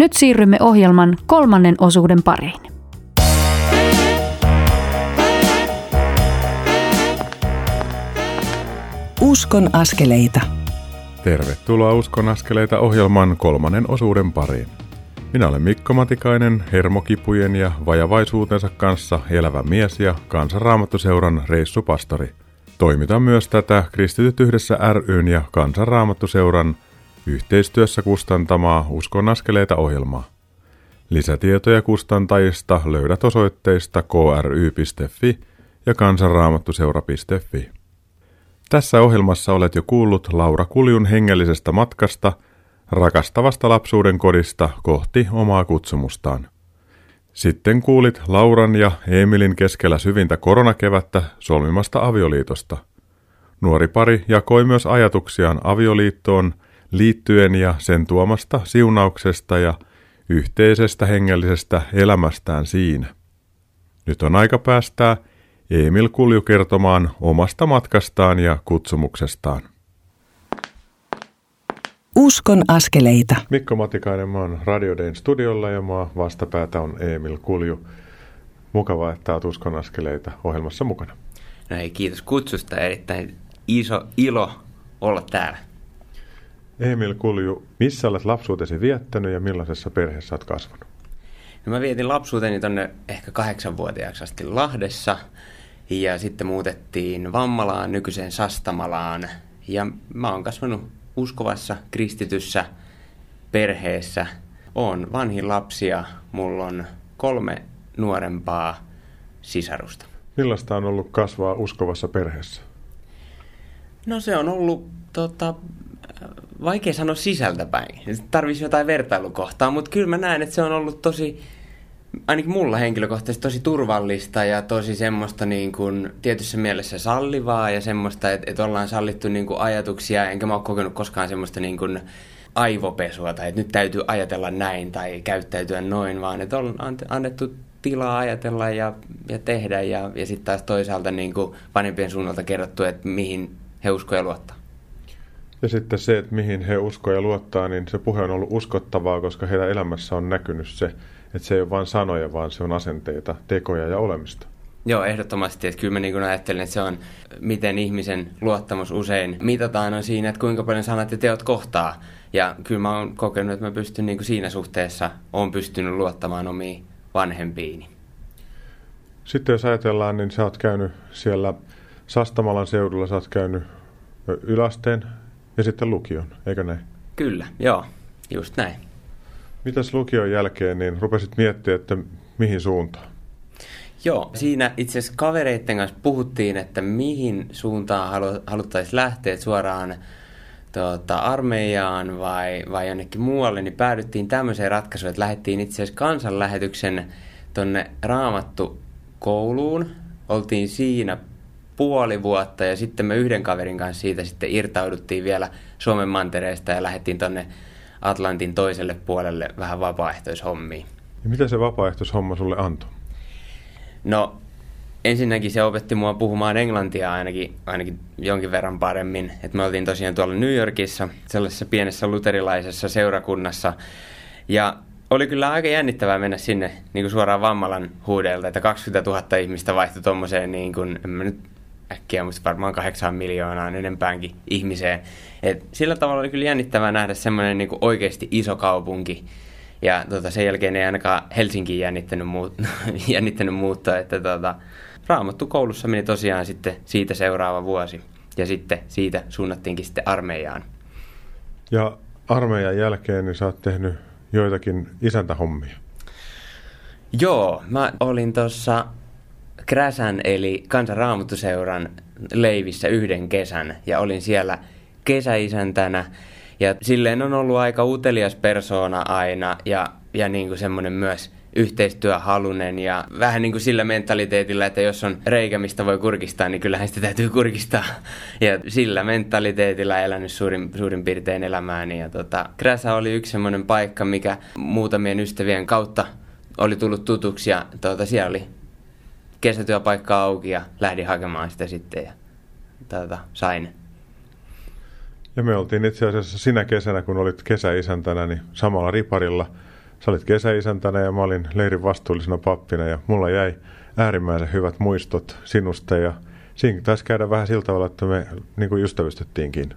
Nyt siirrymme ohjelman kolmannen osuuden pariin. Uskon askeleita. Tervetuloa Uskon askeleita ohjelman kolmannen osuuden pariin. Minä olen Mikko Matikainen, hermokipujen ja vajavaisuutensa kanssa elävä mies ja kansanraamattuseuran reissupastori. Toimitan myös tätä Kristityt yhdessä ryn ja kansanraamattuseuran yhteistyössä kustantamaa Uskon askeleita ohjelmaa. Lisätietoja kustantajista löydät osoitteista kry.fi ja kansanraamattuseura.fi. Tässä ohjelmassa olet jo kuullut Laura Kuljun hengellisestä matkasta – rakastavasta lapsuuden kodista kohti omaa kutsumustaan. Sitten kuulit Lauran ja Emilin keskellä syvintä koronakevättä solmimasta avioliitosta. Nuori pari jakoi myös ajatuksiaan avioliittoon liittyen ja sen tuomasta siunauksesta ja yhteisestä hengellisestä elämästään siinä. Nyt on aika päästää Emil Kulju kertomaan omasta matkastaan ja kutsumuksestaan. Uskon askeleita. Mikko Matikainen, mä oon Radio Dayn studiolla ja mä vastapäätä on Emil Kulju. Mukavaa, että oot Uskon askeleita ohjelmassa mukana. No ei, kiitos kutsusta. Erittäin iso ilo olla täällä. Emil Kulju, missä olet lapsuutesi viettänyt ja millaisessa perheessä olet kasvanut? No mä vietin lapsuuteni tonne ehkä kahdeksanvuotiaaksi asti Lahdessa ja sitten muutettiin Vammalaan, nykyiseen Sastamalaan ja mä oon kasvanut uskovassa, kristityssä perheessä. on vanhin lapsia, mulla on kolme nuorempaa sisarusta. Millaista on ollut kasvaa uskovassa perheessä? No se on ollut tota, vaikea sanoa sisältäpäin. Tarvisi jotain vertailukohtaa, mutta kyllä mä näen, että se on ollut tosi, ainakin mulla henkilökohtaisesti tosi turvallista ja tosi semmoista niin kuin, tietyssä mielessä sallivaa ja semmoista, että, että ollaan sallittu niin kuin ajatuksia, enkä mä ole kokenut koskaan semmoista niin kuin aivopesua tai että nyt täytyy ajatella näin tai käyttäytyä noin, vaan että on annettu tilaa ajatella ja, ja tehdä ja, ja sitten taas toisaalta niin kuin vanhempien suunnalta kerrottu, että mihin he uskoo ja luottaa. Ja sitten se, että mihin he uskoo ja luottaa, niin se puhe on ollut uskottavaa, koska heidän elämässä on näkynyt se, että se ei ole vain sanoja, vaan se on asenteita, tekoja ja olemista. Joo, ehdottomasti. Että kyllä mä niin ajattelen, että se on, miten ihmisen luottamus usein mitataan on siinä, että kuinka paljon sanat ja teot kohtaa. Ja kyllä mä oon kokenut, että mä pystyn niin siinä suhteessa, on pystynyt luottamaan omiin vanhempiini. Sitten jos ajatellaan, niin sä oot käynyt siellä Sastamalan seudulla, sä oot käynyt ylästeen ja sitten lukion, eikö näin? Kyllä, joo, just näin. Mitäs lukion jälkeen, niin rupesit miettimään, että mihin suuntaan? Joo, siinä itse asiassa kavereiden kanssa puhuttiin, että mihin suuntaan halu, haluttaisiin lähteä suoraan tuota, armeijaan vai, vai jonnekin muualle, niin päädyttiin tämmöiseen ratkaisuun, että lähdettiin itse asiassa kansanlähetyksen tonne Raamattu kouluun. Oltiin siinä puoli vuotta ja sitten me yhden kaverin kanssa siitä sitten irtauduttiin vielä Suomen mantereesta ja lähdettiin tonne Atlantin toiselle puolelle vähän vapaaehtoishommiin. Ja mitä se vapaaehtoishomma sulle antoi? No ensinnäkin se opetti mua puhumaan englantia ainakin, ainakin jonkin verran paremmin. Et me oltiin tosiaan tuolla New Yorkissa, sellaisessa pienessä luterilaisessa seurakunnassa. Ja oli kyllä aika jännittävää mennä sinne niin kuin suoraan Vammalan huudelta, että 20 000 ihmistä vaihtui tuommoiseen, niin kuin, en mä nyt äkkiä muista varmaan kahdeksan miljoonaa enempäänkin ihmiseen. Et sillä tavalla oli kyllä jännittävää nähdä semmoinen niin oikeasti iso kaupunki, ja tota, sen jälkeen ei ainakaan Helsinkiin jännittänyt, muut, jännittänyt muuttaa, että tota, Raamattu koulussa meni tosiaan sitten siitä seuraava vuosi. Ja sitten siitä suunnattiinkin sitten armeijaan. Ja armeijan jälkeen niin sä oot tehnyt joitakin isäntähommia. Joo, mä olin tuossa Kräsän eli kansanraamattuseuran leivissä yhden kesän ja olin siellä kesäisäntänä ja silleen on ollut aika utelias persoona aina ja, ja niin kuin semmoinen myös yhteistyöhalunen ja vähän niin kuin sillä mentaliteetillä, että jos on reikä, mistä voi kurkistaa, niin kyllähän sitä täytyy kurkistaa. Ja sillä mentaliteetillä elänyt suurin, suurin piirtein elämääni. Ja tota, Kräsä oli yksi semmoinen paikka, mikä muutamien ystävien kautta oli tullut tutuksi ja tota, siellä oli kesätyöpaikka auki ja lähdin hakemaan sitä sitten ja tota, sain ja me oltiin itse asiassa sinä kesänä, kun olit kesäisäntänä, niin samalla riparilla. Sä olit kesäisäntänä ja mä olin leirin vastuullisena pappina ja mulla jäi äärimmäisen hyvät muistot sinusta ja siinä taisi käydä vähän sillä tavalla, että me niin kuin ystävystyttiinkin.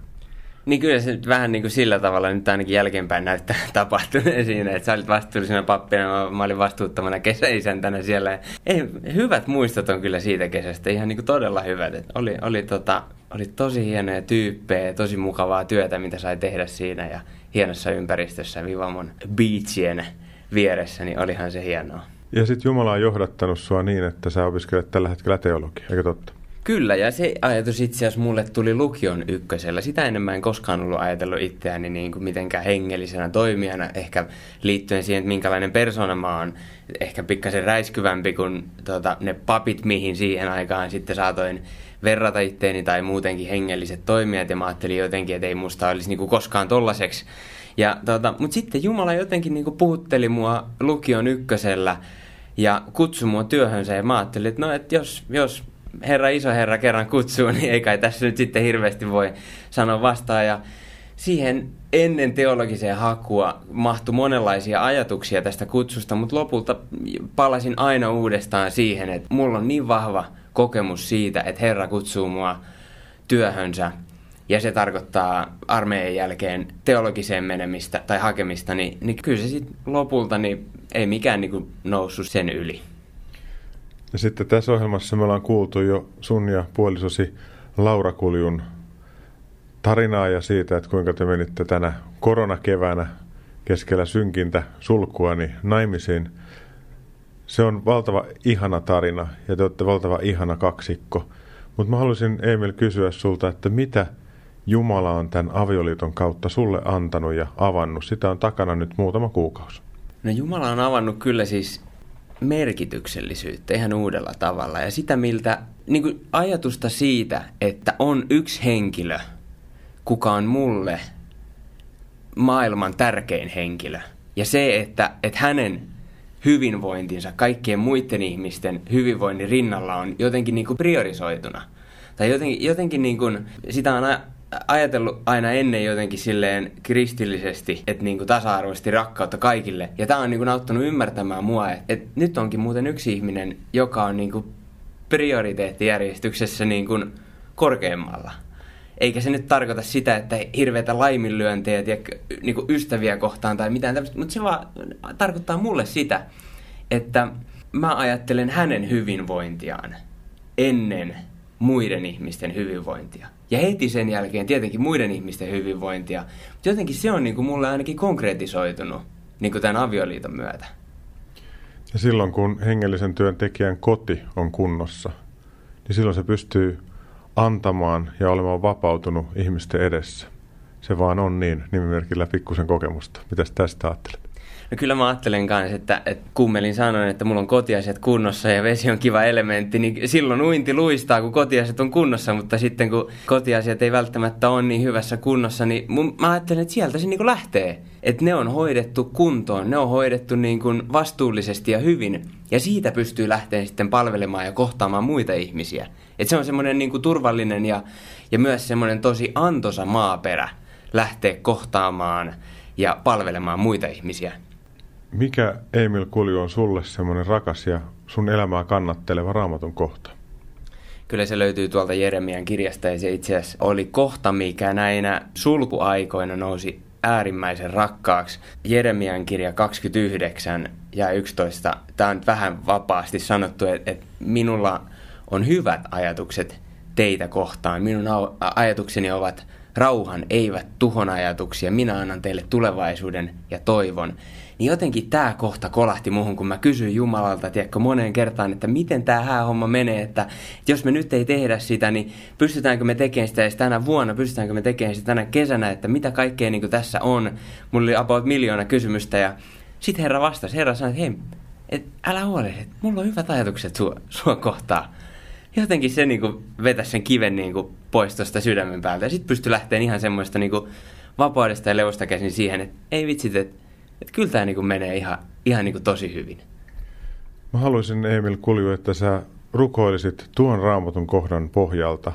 Niin kyllä se vähän niin kuin sillä tavalla nyt ainakin jälkeenpäin näyttää tapahtuneen siinä, että sä olit vastuullisena pappina, mä, olin vastuuttamana kesäisäntänä siellä. Ei, hyvät muistot on kyllä siitä kesästä, ihan niin kuin todella hyvät. Et oli, oli, tota, oli tosi hienoja tyyppejä, tosi mukavaa työtä, mitä sai tehdä siinä ja hienossa ympäristössä Vivamon beachien vieressä, niin olihan se hienoa. Ja sitten Jumala on johdattanut sua niin, että sä opiskelet tällä hetkellä teologia, eikö totta? Kyllä, ja se ajatus itse asiassa mulle tuli lukion ykkösellä. Sitä enemmän en koskaan ollut ajatellut itseäni niin kuin mitenkään hengellisenä toimijana, ehkä liittyen siihen, että minkälainen persona mä oon. Ehkä pikkasen räiskyvämpi kuin tota, ne papit, mihin siihen aikaan sitten saatoin verrata itteeni tai muutenkin hengelliset toimijat. Ja mä ajattelin jotenkin, että ei musta olisi niin kuin koskaan tollaseksi. Ja, tota, Mutta sitten Jumala jotenkin niin kuin puhutteli mua lukion ykkösellä ja kutsui mua työhönsä. Ja mä ajattelin, että no, että jos, jos herra iso herra kerran kutsuu, niin ei kai tässä nyt sitten hirveästi voi sanoa vastaan. Ja siihen ennen teologiseen hakua mahtui monenlaisia ajatuksia tästä kutsusta, mutta lopulta palasin aina uudestaan siihen, että mulla on niin vahva kokemus siitä, että Herra kutsuu mua työhönsä ja se tarkoittaa armeijan jälkeen teologiseen menemistä tai hakemista, niin, niin kyllä se sitten lopulta niin ei mikään niin noussut sen yli. Ja sitten tässä ohjelmassa me ollaan kuultu jo sun ja puolisosi Laura Kuljun tarinaa ja siitä, että kuinka te menitte tänä koronakeväänä keskellä synkintä sulkua niin naimisiin. Se on valtava ihana tarina ja te olette valtava ihana kaksikko. Mutta mä haluaisin Emil kysyä sulta, että mitä Jumala on tämän avioliiton kautta sulle antanut ja avannut? Sitä on takana nyt muutama kuukausi. No Jumala on avannut kyllä siis merkityksellisyyttä ihan uudella tavalla. Ja sitä, miltä niin kuin ajatusta siitä, että on yksi henkilö, kuka on mulle maailman tärkein henkilö. Ja se, että, että hänen hyvinvointinsa kaikkien muiden ihmisten hyvinvoinnin rinnalla on jotenkin niin kuin priorisoituna. Tai jotenkin, jotenkin niin kuin, sitä on ajatellut aina ennen jotenkin silleen kristillisesti, että niin kuin tasa-arvoisesti rakkautta kaikille. Ja tämä on niin kuin auttanut ymmärtämään mua, että, että nyt onkin muuten yksi ihminen, joka on niin kuin prioriteettijärjestyksessä niin kuin korkeammalla. Eikä se nyt tarkoita sitä, että hirveitä laiminlyöntejä ja niin kuin ystäviä kohtaan tai mitään tämmöistä, mutta se vaan tarkoittaa mulle sitä, että mä ajattelen hänen hyvinvointiaan ennen muiden ihmisten hyvinvointia. Ja heti sen jälkeen tietenkin muiden ihmisten hyvinvointia. Mutta jotenkin se on niin kuin mulle ainakin konkretisoitunut niin kuin tämän avioliiton myötä. Ja silloin kun hengellisen työntekijän koti on kunnossa, niin silloin se pystyy antamaan ja olemaan vapautunut ihmisten edessä. Se vaan on niin, nimimerkillä pikkusen kokemusta. Mitäs tästä ajattelet? No kyllä mä ajattelen kanssa, että, että kummelin sanoin, että mulla on kotiasiat kunnossa ja vesi on kiva elementti, niin silloin uinti luistaa, kun kotiasiat on kunnossa, mutta sitten kun kotiasiat ei välttämättä ole niin hyvässä kunnossa, niin mun, mä ajattelen, että sieltä se niin lähtee. Että ne on hoidettu kuntoon, ne on hoidettu niin kuin vastuullisesti ja hyvin, ja siitä pystyy lähteä sitten palvelemaan ja kohtaamaan muita ihmisiä. Että se on semmoinen niin turvallinen ja, ja myös semmoinen tosi antosa maaperä lähteä kohtaamaan ja palvelemaan muita ihmisiä. Mikä Emil Kulju on sulle semmoinen rakas ja sun elämää kannatteleva raamatun kohta? Kyllä se löytyy tuolta Jeremian kirjasta ja se itse asiassa oli kohta, mikä näinä sulkuaikoina nousi äärimmäisen rakkaaksi. Jeremian kirja 29 ja 11, tämä on vähän vapaasti sanottu, että, että minulla on hyvät ajatukset teitä kohtaan. Minun ajatukseni ovat rauhan, eivät tuhon ajatuksia. Minä annan teille tulevaisuuden ja toivon niin jotenkin tämä kohta kolahti muuhun, kun mä kysyin Jumalalta, tiedätkö, moneen kertaan, että miten tämä häähomma menee, että, että jos me nyt ei tehdä sitä, niin pystytäänkö me tekemään sitä edes tänä vuonna, pystytäänkö me tekemään sitä tänä kesänä, että mitä kaikkea niin tässä on. Mulla oli about miljoona kysymystä ja sitten Herra vastasi, Herra sanoi, että hei, et älä huole, että mulla on hyvät ajatukset sua, sua kohtaan. Jotenkin se niin kuin vetäisi sen kiven niin pois tuosta sydämen päältä. Ja sitten pystyi lähteen ihan semmoista niin vapaudesta ja levosta käsin siihen, että ei vitsit, että että kyllä tämä niin menee ihan, ihan niin tosi hyvin. Mä haluaisin Emil Kulju, että sä rukoilisit tuon raamatun kohdan pohjalta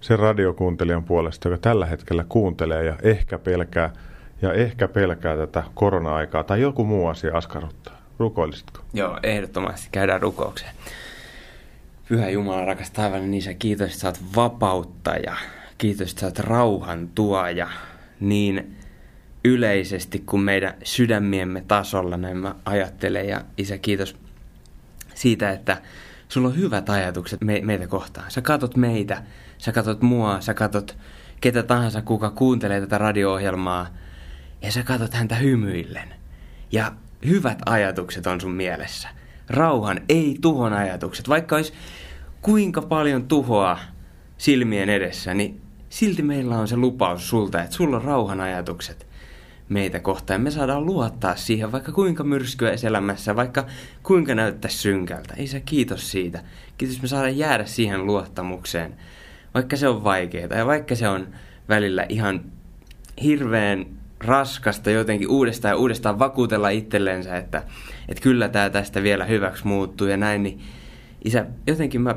sen radiokuuntelijan puolesta, joka tällä hetkellä kuuntelee ja ehkä pelkää ja ehkä pelkää tätä korona-aikaa tai joku muu asia askarruttaa. Rukoilisitko? Joo, ehdottomasti. Käydään rukoukseen. Pyhä Jumala, rakas taivaallinen isä, kiitos, että sä oot vapauttaja. Kiitos, että sä oot rauhan tuoja. Niin yleisesti kuin meidän sydämiemme tasolla, näin mä ajattelen. Ja isä, kiitos siitä, että sulla on hyvät ajatukset me- meitä kohtaan. Sä katot meitä, sä katot mua, sä katot ketä tahansa, kuka kuuntelee tätä radio-ohjelmaa, ja sä katot häntä hymyillen. Ja hyvät ajatukset on sun mielessä. Rauhan, ei tuhon ajatukset. Vaikka olisi kuinka paljon tuhoa silmien edessä, niin silti meillä on se lupaus sulta, että sulla on rauhan ajatukset meitä kohtaan. Me saadaan luottaa siihen, vaikka kuinka myrskyä elämässä, vaikka kuinka näyttää synkältä. Isä, kiitos siitä. Kiitos, me saadaan jäädä siihen luottamukseen, vaikka se on vaikeaa ja vaikka se on välillä ihan hirveän raskasta jotenkin uudestaan ja uudestaan vakuutella itsellensä, että, että kyllä tämä tästä vielä hyväksi muuttuu ja näin, niin isä, jotenkin mä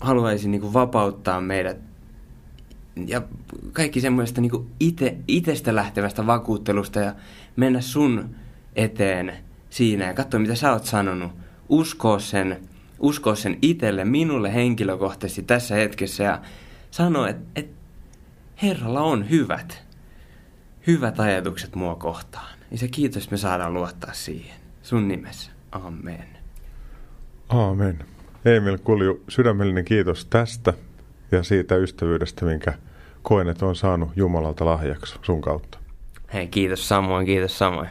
haluaisin niin vapauttaa meidät ja kaikki semmoista niin ite, itestä lähtevästä vakuuttelusta ja mennä sun eteen siinä ja katsoa, mitä sä oot sanonut. Uskoa sen, uskoa sen itelle, minulle henkilökohtaisesti tässä hetkessä ja sanoa, että et Herralla on hyvät, hyvät ajatukset mua kohtaan. Ja se kiitos, että me saadaan luottaa siihen. Sun nimessä. Amen. Amen. Emil Kulju, sydämellinen kiitos tästä ja siitä ystävyydestä, minkä koen, että on saanut Jumalalta lahjaksi sun kautta. Hei, kiitos samoin, kiitos samoin.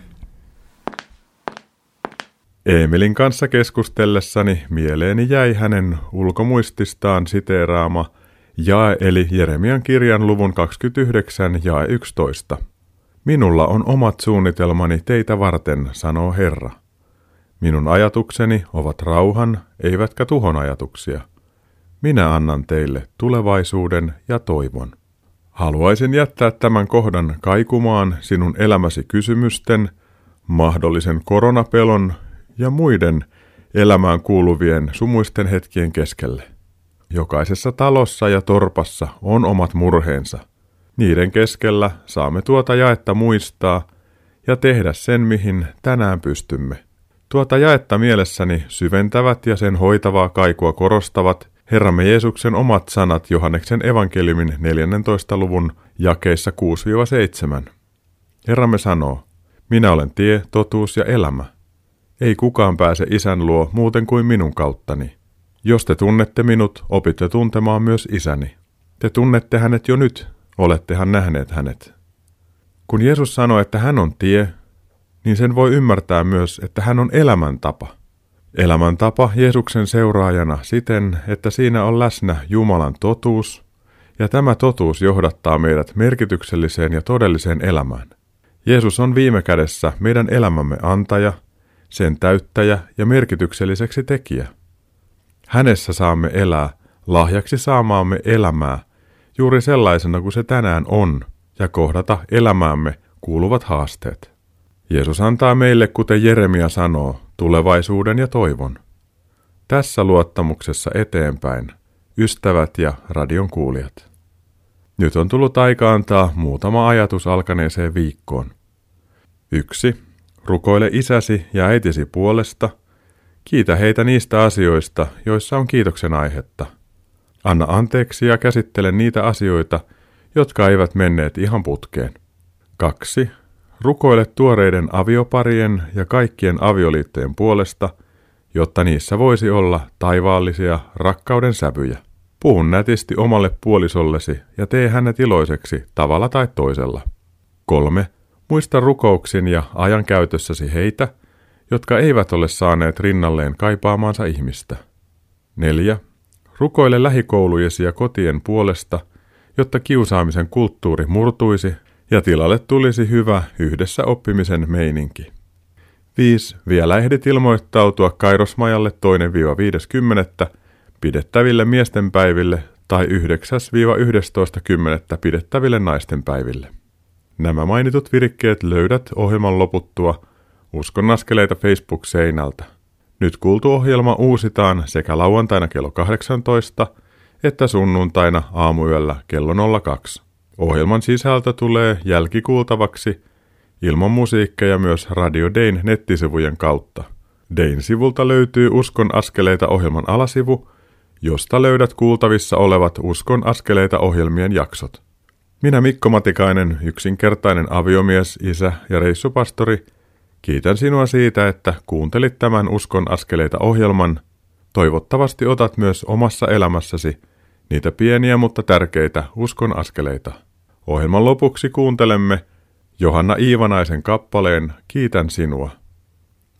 Emilin kanssa keskustellessani mieleeni jäi hänen ulkomuististaan siteeraama jae eli Jeremian kirjan luvun 29 ja 11. Minulla on omat suunnitelmani teitä varten, sanoo Herra. Minun ajatukseni ovat rauhan, eivätkä tuhon ajatuksia. Minä annan teille tulevaisuuden ja toivon. Haluaisin jättää tämän kohdan kaikumaan sinun elämäsi kysymysten, mahdollisen koronapelon ja muiden elämään kuuluvien sumuisten hetkien keskelle. Jokaisessa talossa ja torpassa on omat murheensa. Niiden keskellä saamme tuota jaetta muistaa ja tehdä sen, mihin tänään pystymme. Tuota jaetta mielessäni syventävät ja sen hoitavaa kaikua korostavat Herramme Jeesuksen omat sanat Johanneksen evankeliumin 14. luvun jakeissa 6-7. Herramme sanoo, minä olen tie, totuus ja elämä. Ei kukaan pääse isän luo muuten kuin minun kauttani. Jos te tunnette minut, opitte tuntemaan myös isäni. Te tunnette hänet jo nyt, olettehan nähneet hänet. Kun Jeesus sanoi, että hän on tie, niin sen voi ymmärtää myös, että hän on elämäntapa. Elämäntapa Jeesuksen seuraajana siten, että siinä on läsnä Jumalan totuus, ja tämä totuus johdattaa meidät merkitykselliseen ja todelliseen elämään. Jeesus on viime kädessä meidän elämämme antaja, sen täyttäjä ja merkitykselliseksi tekijä. Hänessä saamme elää lahjaksi saamaamme elämää juuri sellaisena kuin se tänään on ja kohdata elämäämme kuuluvat haasteet. Jeesus antaa meille, kuten Jeremia sanoo, tulevaisuuden ja toivon. Tässä luottamuksessa eteenpäin, ystävät ja radion kuulijat. Nyt on tullut aika antaa muutama ajatus alkaneeseen viikkoon. 1. Rukoile isäsi ja äitisi puolesta. Kiitä heitä niistä asioista, joissa on kiitoksen aihetta. Anna anteeksi ja käsittele niitä asioita, jotka eivät menneet ihan putkeen. 2. Rukoile tuoreiden avioparien ja kaikkien avioliittojen puolesta, jotta niissä voisi olla taivaallisia rakkauden sävyjä. Puhu nätisti omalle puolisollesi ja tee hänet iloiseksi tavalla tai toisella. 3. Muista rukouksin ja ajan käytössäsi heitä, jotka eivät ole saaneet rinnalleen kaipaamaansa ihmistä. 4. Rukoile lähikoulujesi ja kotien puolesta, jotta kiusaamisen kulttuuri murtuisi ja tilalle tulisi hyvä yhdessä oppimisen meininki. 5. Vielä ehdit ilmoittautua Kairosmajalle 2-50. pidettäville miestenpäiville tai 9-11.10. pidettäville naistenpäiville. Nämä mainitut virikkeet löydät ohjelman loputtua Uskon askeleita Facebook-seinältä. Nyt kuultu ohjelma uusitaan sekä lauantaina kello 18 että sunnuntaina aamuyöllä kello 02. Ohjelman sisältö tulee jälkikuultavaksi ilman musiikkeja myös Radio Dayn nettisivujen kautta. Dayn sivulta löytyy Uskon askeleita ohjelman alasivu, josta löydät kuultavissa olevat Uskon askeleita ohjelmien jaksot. Minä Mikko Matikainen, yksinkertainen aviomies, isä ja reissupastori, kiitän sinua siitä, että kuuntelit tämän Uskon askeleita ohjelman. Toivottavasti otat myös omassa elämässäsi niitä pieniä mutta tärkeitä uskon askeleita. Ohjelman lopuksi kuuntelemme Johanna Iivanaisen kappaleen Kiitän sinua.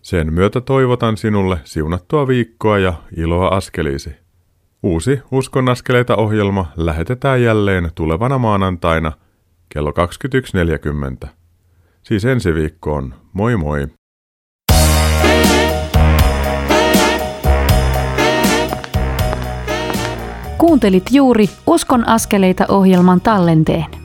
Sen myötä toivotan sinulle siunattua viikkoa ja iloa askeliisi. Uusi Uskon askeleita ohjelma lähetetään jälleen tulevana maanantaina kello 21.40. Siis ensi viikkoon. Moi moi! Kuuntelit juuri Uskon askeleita ohjelman tallenteen.